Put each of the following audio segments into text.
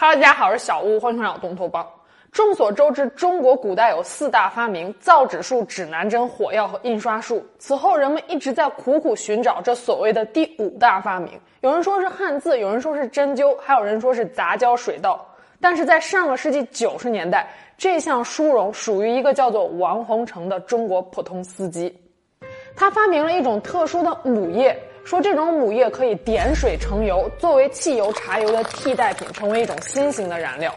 哈喽，大家好，我是小屋，欢迎来到东头帮。众所周知，中国古代有四大发明：造纸术、指南针、火药和印刷术。此后，人们一直在苦苦寻找这所谓的第五大发明。有人说是汉字，有人说是针灸，还有人说是杂交水稻。但是在上个世纪九十年代，这项殊荣属于一个叫做王洪成的中国普通司机。他发明了一种特殊的母液。说这种母液可以点水成油，作为汽油、柴油的替代品，成为一种新型的燃料。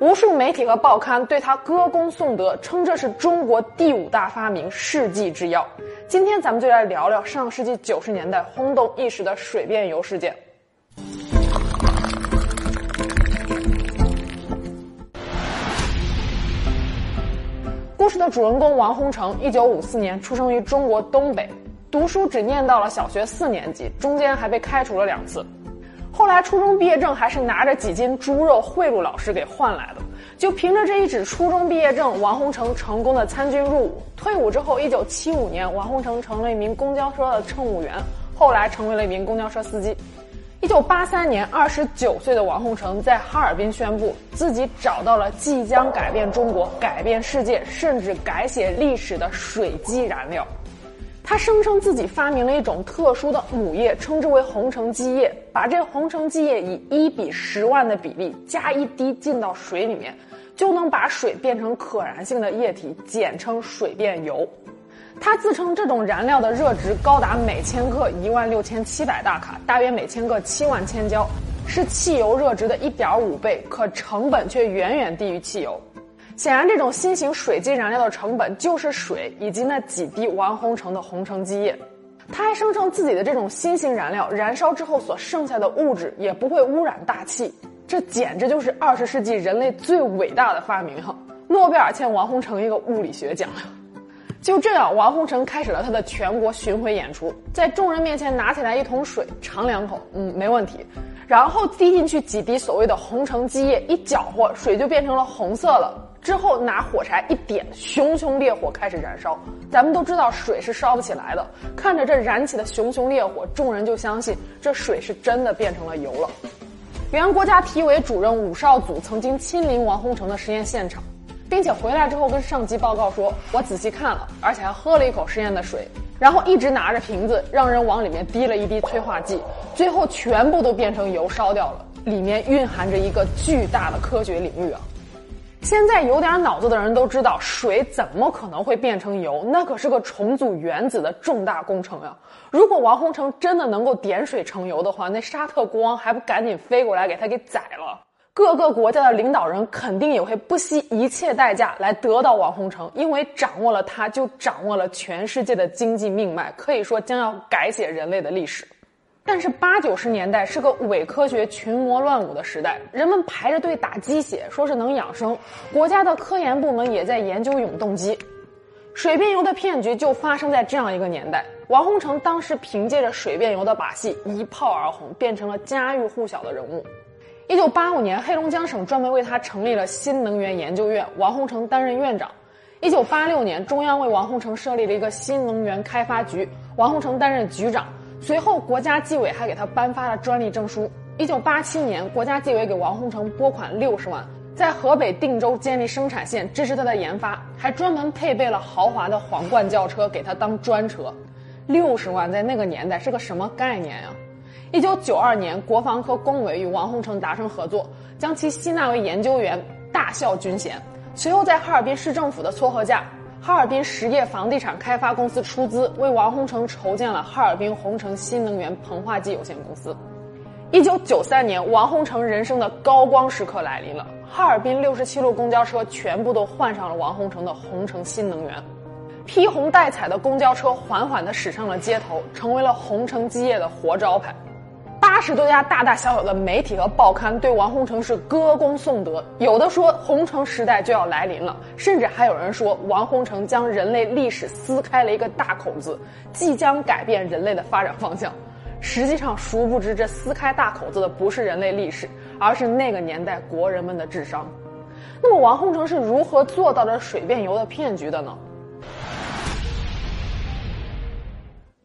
无数媒体和报刊对他歌功颂德，称这是中国第五大发明、世纪之药。今天咱们就来聊聊上世纪九十年代轰动一时的水变油事件。故事的主人公王洪成，一九五四年出生于中国东北。读书只念到了小学四年级，中间还被开除了两次。后来初中毕业证还是拿着几斤猪肉贿赂老师给换来的。就凭着这一纸初中毕业证，王洪成成功的参军入伍。退伍之后，一九七五年，王洪成成了一名公交车的乘务员，后来成为了一名公交车司机。一九八三年，二十九岁的王洪成在哈尔滨宣布自己找到了即将改变中国、改变世界，甚至改写历史的水基燃料。他声称自己发明了一种特殊的母液，称之为红橙基液。把这红橙基液以一比十万的比例加一滴进到水里面，就能把水变成可燃性的液体，简称水变油。他自称这种燃料的热值高达每千克一万六千七百大卡，大约每千克七万千焦，是汽油热值的一点五倍，可成本却远远低于汽油。显然，这种新型水基燃料的成本就是水以及那几滴王洪成的红橙基液。他还声称自己的这种新型燃料燃烧之后所剩下的物质也不会污染大气，这简直就是二十世纪人类最伟大的发明哈！诺贝尔欠王洪成一个物理学奖。就这样，王洪成开始了他的全国巡回演出，在众人面前拿起来一桶水尝两口，嗯，没问题，然后滴进去几滴所谓的红橙基液，一搅和，水就变成了红色了。之后拿火柴一点，熊熊烈火开始燃烧。咱们都知道水是烧不起来的，看着这燃起的熊熊烈火，众人就相信这水是真的变成了油了。原国家体委主任武少祖曾经亲临王洪成的实验现场，并且回来之后跟上级报告说：“我仔细看了，而且还喝了一口实验的水，然后一直拿着瓶子让人往里面滴了一滴催化剂，最后全部都变成油烧掉了。里面蕴含着一个巨大的科学领域啊！”现在有点脑子的人都知道，水怎么可能会变成油？那可是个重组原子的重大工程呀！如果王洪成真的能够点水成油的话，那沙特国王还不赶紧飞过来给他给宰了？各个国家的领导人肯定也会不惜一切代价来得到王洪成，因为掌握了他，就掌握了全世界的经济命脉，可以说将要改写人类的历史。但是八九十年代是个伪科学群魔乱舞的时代，人们排着队打鸡血，说是能养生。国家的科研部门也在研究永动机，水变油的骗局就发生在这样一个年代。王洪成当时凭借着水变油的把戏一炮而红，变成了家喻户晓的人物。一九八五年，黑龙江省专门为他成立了新能源研究院，王洪成担任院长。一九八六年，中央为王洪成设立了一个新能源开发局，王洪成担任局长。随后，国家纪委还给他颁发了专利证书。一九八七年，国家纪委给王洪成拨款六十万，在河北定州建立生产线，支持他的研发，还专门配备了豪华的皇冠轿车给他当专车。六十万在那个年代是个什么概念呀？一九九二年，国防科工委与王洪成达成合作，将其吸纳为研究员，大校军衔。随后，在哈尔滨市政府的撮合下。哈尔滨实业房地产开发公司出资为王洪成筹建了哈尔滨红城新能源膨化剂有限公司。一九九三年，王洪成人生的高光时刻来临了，哈尔滨六十七路公交车全部都换上了王洪成的红城新能源，披红戴彩的公交车缓缓地驶上了街头，成为了洪城基业的活招牌。八十多家大大小小的媒体和报刊对王洪成是歌功颂德，有的说洪城时代就要来临了，甚至还有人说王洪成将人类历史撕开了一个大口子，即将改变人类的发展方向。实际上，殊不知这撕开大口子的不是人类历史，而是那个年代国人们的智商。那么，王洪成是如何做到这水变油的骗局的呢？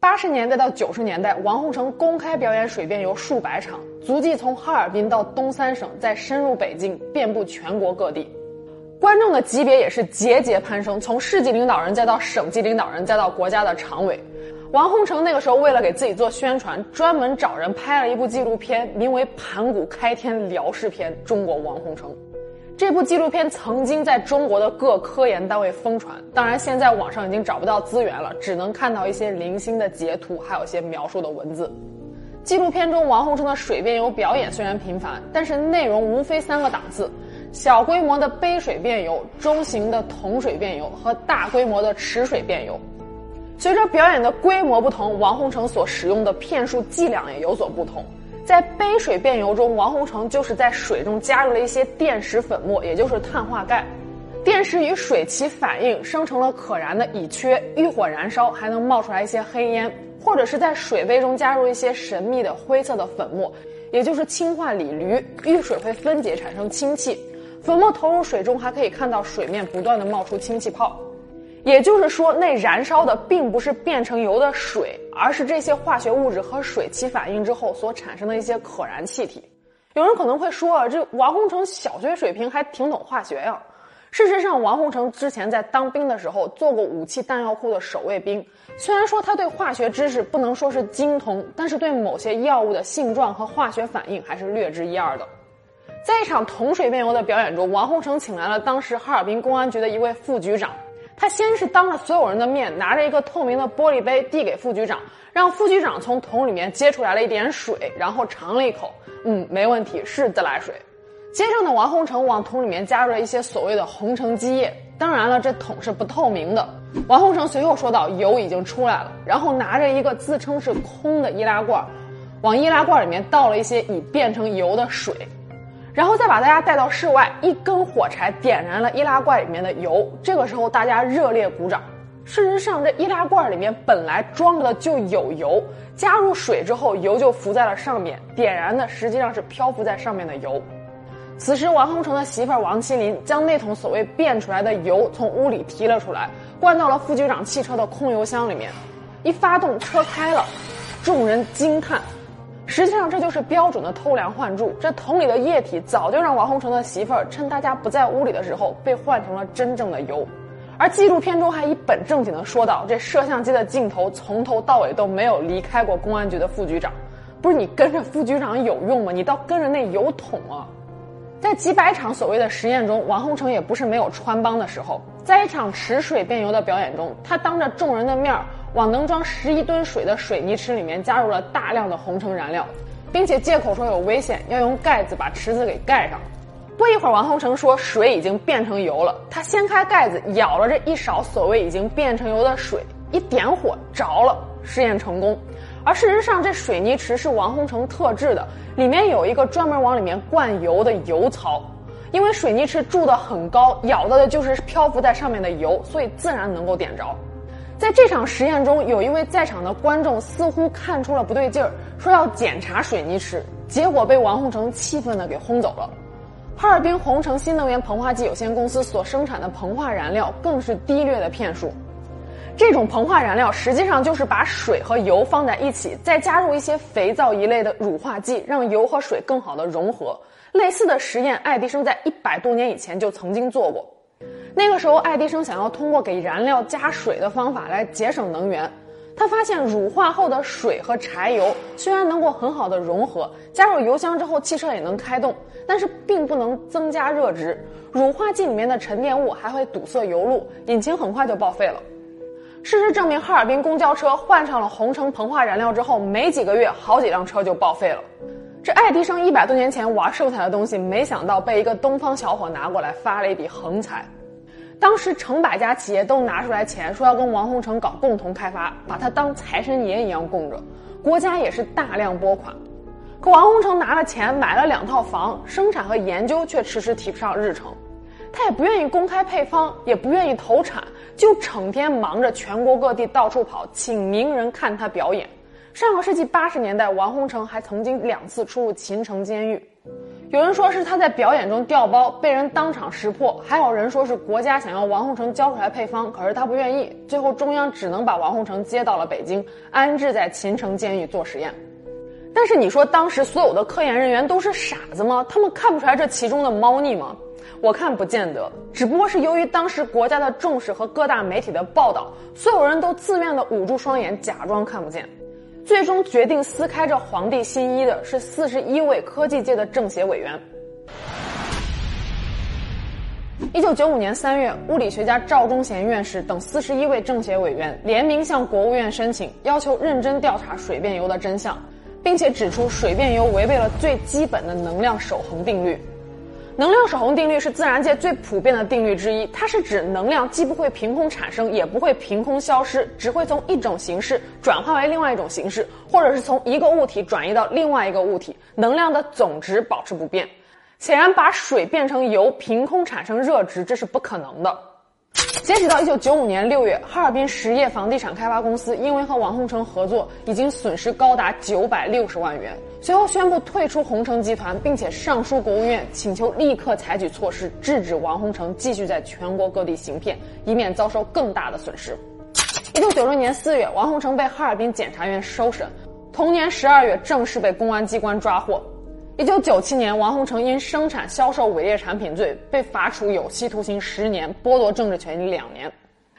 八十年代到九十年代，王洪成公开表演水变油数百场，足迹从哈尔滨到东三省，再深入北京，遍布全国各地。观众的级别也是节节攀升，从市级领导人再到省级领导人，再到国家的常委。王洪成那个时候为了给自己做宣传，专门找人拍了一部纪录片，名为《盘古开天辽视篇：中国王洪成》。这部纪录片曾经在中国的各科研单位疯传，当然现在网上已经找不到资源了，只能看到一些零星的截图，还有一些描述的文字。纪录片中王洪成的水变游表演虽然频繁，但是内容无非三个档次：小规模的杯水变游、中型的桶水变游和大规模的池水变游。随着表演的规模不同，王洪成所使用的骗术伎俩也有所不同。在杯水变油中，王洪成就是在水中加入了一些电石粉末，也就是碳化钙。电石与水起反应，生成了可燃的乙炔，遇火燃烧还能冒出来一些黑烟。或者是在水杯中加入一些神秘的灰色的粉末，也就是氢化锂铝，遇水会分解产生氢气。粉末投入水中，还可以看到水面不断的冒出氢气泡。也就是说，那燃烧的并不是变成油的水，而是这些化学物质和水起反应之后所产生的一些可燃气体。有人可能会说啊，这王洪成小学水平还挺懂化学呀。事实上，王洪成之前在当兵的时候做过武器弹药库的守卫兵，虽然说他对化学知识不能说是精通，但是对某些药物的性状和化学反应还是略知一二的。在一场桶水变油的表演中，王洪成请来了当时哈尔滨公安局的一位副局长。他先是当着所有人的面拿着一个透明的玻璃杯递给副局长，让副局长从桶里面接出来了一点水，然后尝了一口，嗯，没问题，是自来水。接上的王洪成往桶里面加入了一些所谓的红橙基液，当然了，这桶是不透明的。王洪成随后说道：“油已经出来了。”然后拿着一个自称是空的易拉罐，往易拉罐里面倒了一些已变成油的水。然后再把大家带到室外，一根火柴点燃了易拉罐里面的油。这个时候大家热烈鼓掌。事实上，这易拉罐里面本来装着的就有油，加入水之后，油就浮在了上面。点燃的实际上是漂浮在上面的油。此时，王洪成的媳妇王麒麟将那桶所谓变出来的油从屋里提了出来，灌到了副局长汽车的空油箱里面。一发动，车开了，众人惊叹。实际上，这就是标准的偷梁换柱。这桶里的液体早就让王洪成的媳妇儿趁大家不在屋里的时候被换成了真正的油。而纪录片中还一本正经的说道：“这摄像机的镜头从头到尾都没有离开过公安局的副局长。不是你跟着副局长有用吗？你倒跟着那油桶啊！”在几百场所谓的实验中，王洪成也不是没有穿帮的时候。在一场池水变油的表演中，他当着众人的面儿。往能装十一吨水的水泥池里面加入了大量的红橙燃料，并且借口说有危险，要用盖子把池子给盖上。不一会儿，王洪成说水已经变成油了。他掀开盖子，舀了这一勺所谓已经变成油的水，一点火着了，试验成功。而事实上，这水泥池是王洪成特制的，里面有一个专门往里面灌油的油槽。因为水泥池筑得很高，舀到的就是漂浮在上面的油，所以自然能够点着。在这场实验中，有一位在场的观众似乎看出了不对劲儿，说要检查水泥池，结果被王洪成气愤的给轰走了。哈尔滨红城新能源膨化剂有限公司所生产的膨化燃料更是低劣的骗术。这种膨化燃料实际上就是把水和油放在一起，再加入一些肥皂一类的乳化剂，让油和水更好的融合。类似的实验，爱迪生在一百多年以前就曾经做过。那个时候，爱迪生想要通过给燃料加水的方法来节省能源。他发现乳化后的水和柴油虽然能够很好的融合，加入油箱之后汽车也能开动，但是并不能增加热值。乳化剂里面的沉淀物还会堵塞油路，引擎很快就报废了。事实证明，哈尔滨公交车换上了红橙膨化燃料之后，没几个月，好几辆车就报废了。这爱迪生一百多年前玩剩下的东西，没想到被一个东方小伙拿过来发了一笔横财。当时成百家企业都拿出来钱，说要跟王洪成搞共同开发，把他当财神爷一样供着。国家也是大量拨款，可王洪成拿了钱买了两套房，生产和研究却迟迟提不上日程。他也不愿意公开配方，也不愿意投产，就成天忙着全国各地到处跑，请名人看他表演。上个世纪八十年代，王洪成还曾经两次出入秦城监狱。有人说是他在表演中掉包，被人当场识破；还有人说是国家想要王洪成交出来配方，可是他不愿意。最后中央只能把王洪成接到了北京，安置在秦城监狱做实验。但是你说当时所有的科研人员都是傻子吗？他们看不出来这其中的猫腻吗？我看不见得，只不过是由于当时国家的重视和各大媒体的报道，所有人都自愿的捂住双眼，假装看不见。最终决定撕开这皇帝新衣的是四十一位科技界的政协委员。一九九五年三月，物理学家赵忠贤院士等四十一位政协委员联名向国务院申请，要求认真调查水变油的真相，并且指出水变油违背了最基本的能量守恒定律。能量守恒定律是自然界最普遍的定律之一，它是指能量既不会凭空产生，也不会凭空消失，只会从一种形式转化为另外一种形式，或者是从一个物体转移到另外一个物体，能量的总值保持不变。显然，把水变成油，凭空产生热值，这是不可能的。截止到一九九五年六月，哈尔滨实业房地产开发公司因为和王洪成合作，已经损失高达九百六十万元。随后宣布退出洪城集团，并且上书国务院，请求立刻采取措施制止王洪成继续在全国各地行骗，以免遭受更大的损失。一九九六年四月，王洪成被哈尔滨检察院收审，同年十二月正式被公安机关抓获。一九九七年，王洪成因生产销售伪劣产品罪被罚处有期徒刑十年，剥夺政治权利两年。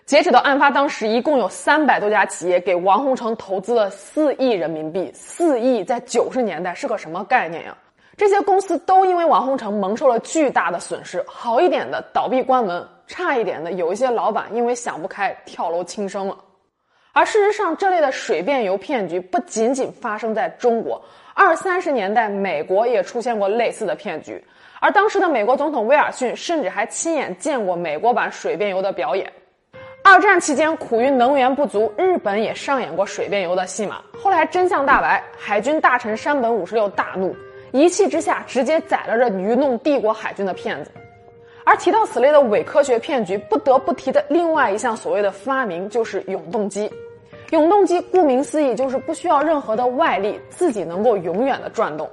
截止到案发当时，一共有三百多家企业给王洪成投资了四亿人民币。四亿在九十年代是个什么概念呀？这些公司都因为王洪成蒙受了巨大的损失，好一点的倒闭关门，差一点的有一些老板因为想不开跳楼轻生了。而事实上，这类的水变油骗局不仅仅发生在中国。二三十年代，美国也出现过类似的骗局，而当时的美国总统威尔逊甚至还亲眼见过美国版水变油的表演。二战期间，苦于能源不足，日本也上演过水变油的戏码。后来真相大白，海军大臣山本五十六大怒，一气之下直接宰了这愚弄帝国海军的骗子。而提到此类的伪科学骗局，不得不提的另外一项所谓的发明就是永动机。永动机顾名思义就是不需要任何的外力，自己能够永远的转动。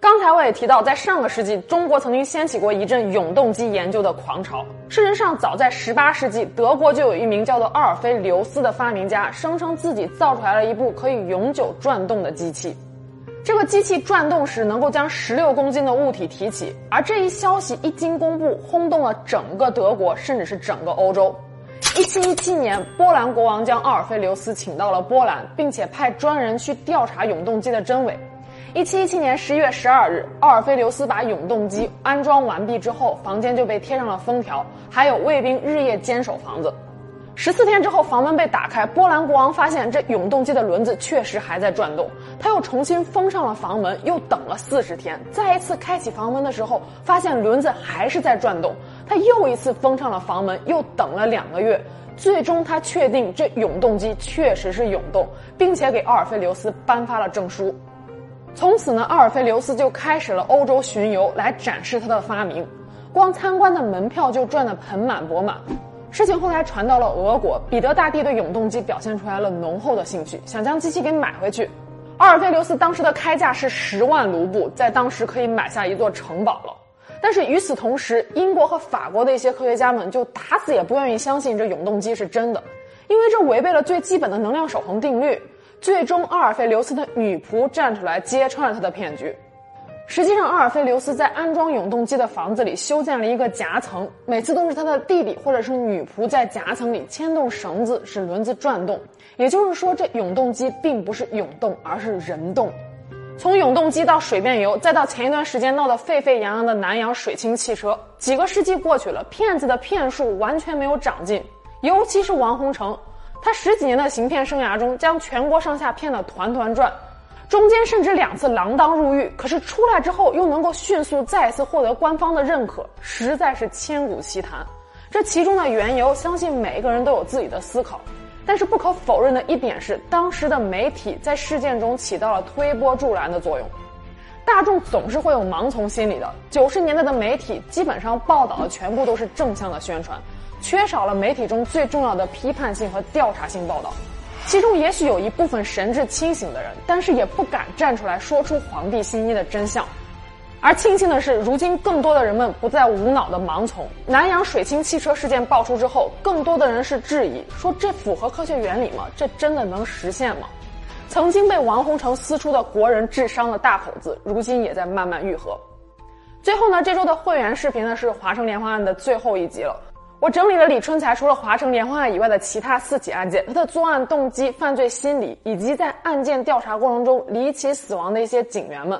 刚才我也提到，在上个世纪，中国曾经掀起过一阵永动机研究的狂潮。事实上，早在18世纪，德国就有一名叫做奥尔菲留斯的发明家，声称自己造出来了一部可以永久转动的机器。这个机器转动时能够将16公斤的物体提起，而这一消息一经公布，轰动了整个德国，甚至是整个欧洲。一七一七年，波兰国王将奥尔菲留斯请到了波兰，并且派专人去调查永动机的真伪。一七一七年十一月十二日，奥尔菲留斯把永动机安装完毕之后，房间就被贴上了封条，还有卫兵日夜坚守房子。十四天之后，房门被打开，波兰国王发现这永动机的轮子确实还在转动，他又重新封上了房门，又等了四十天，再一次开启房门的时候，发现轮子还是在转动。他又一次封上了房门，又等了两个月，最终他确定这永动机确实是永动，并且给奥尔菲留斯颁发了证书。从此呢，奥尔菲留斯就开始了欧洲巡游，来展示他的发明。光参观的门票就赚得盆满钵满。事情后来传到了俄国，彼得大帝对永动机表现出来了浓厚的兴趣，想将机器给买回去。奥尔菲留斯当时的开价是十万卢布，在当时可以买下一座城堡了。但是与此同时，英国和法国的一些科学家们就打死也不愿意相信这永动机是真的，因为这违背了最基本的能量守恒定律。最终，奥尔菲留斯的女仆站出来揭穿了他的骗局。实际上，奥尔菲留斯在安装永动机的房子里修建了一个夹层，每次都是他的弟弟或者是女仆在夹层里牵动绳子，使轮子转动。也就是说，这永动机并不是永动，而是人动。从永动机到水变油，再到前一段时间闹得沸沸扬扬的南洋水氢汽车，几个世纪过去了，骗子的骗术完全没有长进。尤其是王洪成，他十几年的行骗生涯中，将全国上下骗得团团转，中间甚至两次锒铛入狱。可是出来之后，又能够迅速再次获得官方的认可，实在是千古奇谈。这其中的缘由，相信每一个人都有自己的思考。但是不可否认的一点是，当时的媒体在事件中起到了推波助澜的作用。大众总是会有盲从心理的。九十年代的媒体基本上报道的全部都是正向的宣传，缺少了媒体中最重要的批判性和调查性报道。其中也许有一部分神志清醒的人，但是也不敢站出来说出皇帝新衣的真相。而庆幸的是，如今更多的人们不再无脑的盲从。南洋水清汽车事件爆出之后，更多的人是质疑，说这符合科学原理吗？这真的能实现吗？曾经被王洪成撕出的国人智商的大口子，如今也在慢慢愈合。最后呢，这周的会员视频呢是华城连环案的最后一集了。我整理了李春才除了华城连环案以外的其他四起案件，他的作案动机、犯罪心理，以及在案件调查过程中离奇死亡的一些警员们。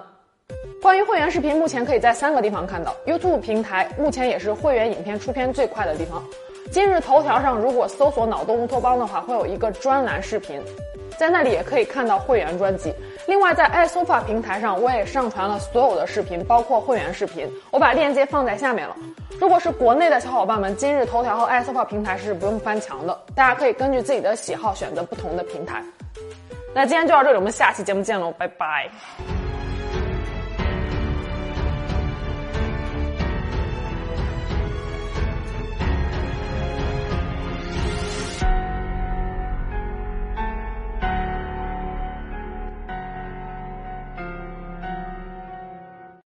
关于会员视频，目前可以在三个地方看到。YouTube 平台目前也是会员影片出片最快的地方。今日头条上如果搜索“脑洞乌托邦”的话，会有一个专栏视频，在那里也可以看到会员专辑。另外，在 iSofa 平台上，我也上传了所有的视频，包括会员视频，我把链接放在下面了。如果是国内的小伙伴们，今日头条和 i s o p 平台是不用翻墙的，大家可以根据自己的喜好选择不同的平台。那今天就到这里，我们下期节目见喽，拜拜。